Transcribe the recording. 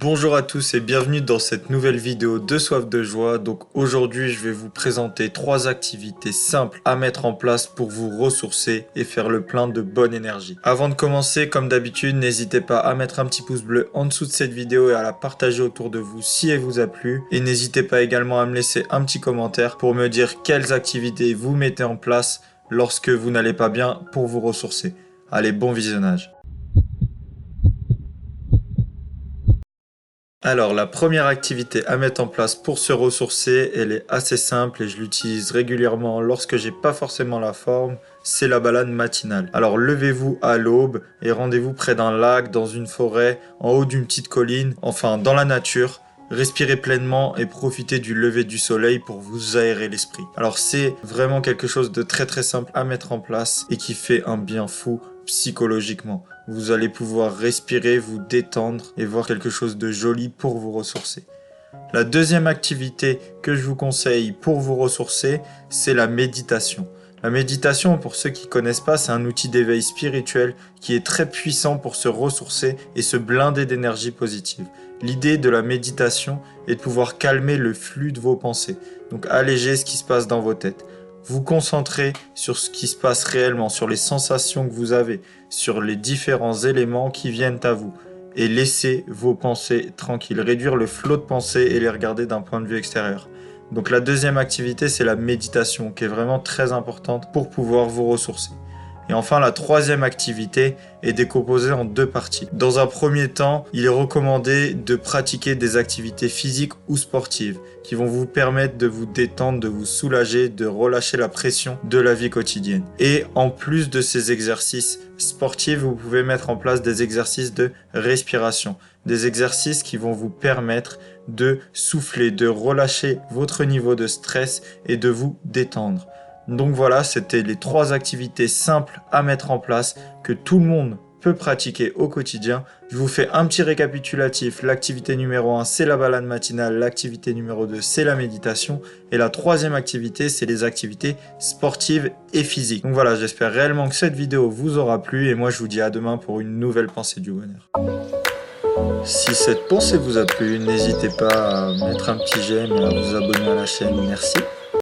Bonjour à tous et bienvenue dans cette nouvelle vidéo de Soif de Joie. Donc aujourd'hui je vais vous présenter trois activités simples à mettre en place pour vous ressourcer et faire le plein de bonne énergie. Avant de commencer, comme d'habitude, n'hésitez pas à mettre un petit pouce bleu en dessous de cette vidéo et à la partager autour de vous si elle vous a plu. Et n'hésitez pas également à me laisser un petit commentaire pour me dire quelles activités vous mettez en place lorsque vous n'allez pas bien pour vous ressourcer. Allez, bon visionnage Alors, la première activité à mettre en place pour se ressourcer, elle est assez simple et je l'utilise régulièrement lorsque j'ai pas forcément la forme, c'est la balade matinale. Alors, levez-vous à l'aube et rendez-vous près d'un lac, dans une forêt, en haut d'une petite colline, enfin dans la nature. Respirez pleinement et profitez du lever du soleil pour vous aérer l'esprit. Alors c'est vraiment quelque chose de très très simple à mettre en place et qui fait un bien fou psychologiquement. Vous allez pouvoir respirer, vous détendre et voir quelque chose de joli pour vous ressourcer. La deuxième activité que je vous conseille pour vous ressourcer, c'est la méditation. La méditation, pour ceux qui ne connaissent pas, c'est un outil d'éveil spirituel qui est très puissant pour se ressourcer et se blinder d'énergie positive. L'idée de la méditation est de pouvoir calmer le flux de vos pensées, donc alléger ce qui se passe dans vos têtes. Vous concentrer sur ce qui se passe réellement, sur les sensations que vous avez, sur les différents éléments qui viennent à vous et laisser vos pensées tranquilles, réduire le flot de pensées et les regarder d'un point de vue extérieur. Donc la deuxième activité, c'est la méditation qui est vraiment très importante pour pouvoir vous ressourcer. Et enfin, la troisième activité est décomposée en deux parties. Dans un premier temps, il est recommandé de pratiquer des activités physiques ou sportives qui vont vous permettre de vous détendre, de vous soulager, de relâcher la pression de la vie quotidienne. Et en plus de ces exercices sportifs, vous pouvez mettre en place des exercices de respiration, des exercices qui vont vous permettre de souffler, de relâcher votre niveau de stress et de vous détendre. Donc voilà, c'était les trois activités simples à mettre en place que tout le monde peut pratiquer au quotidien. Je vous fais un petit récapitulatif. L'activité numéro 1, c'est la balade matinale. L'activité numéro 2, c'est la méditation. Et la troisième activité, c'est les activités sportives et physiques. Donc voilà, j'espère réellement que cette vidéo vous aura plu. Et moi, je vous dis à demain pour une nouvelle pensée du bonheur. Si cette pensée vous a plu, n'hésitez pas à mettre un petit j'aime et à vous abonner à la chaîne. Merci.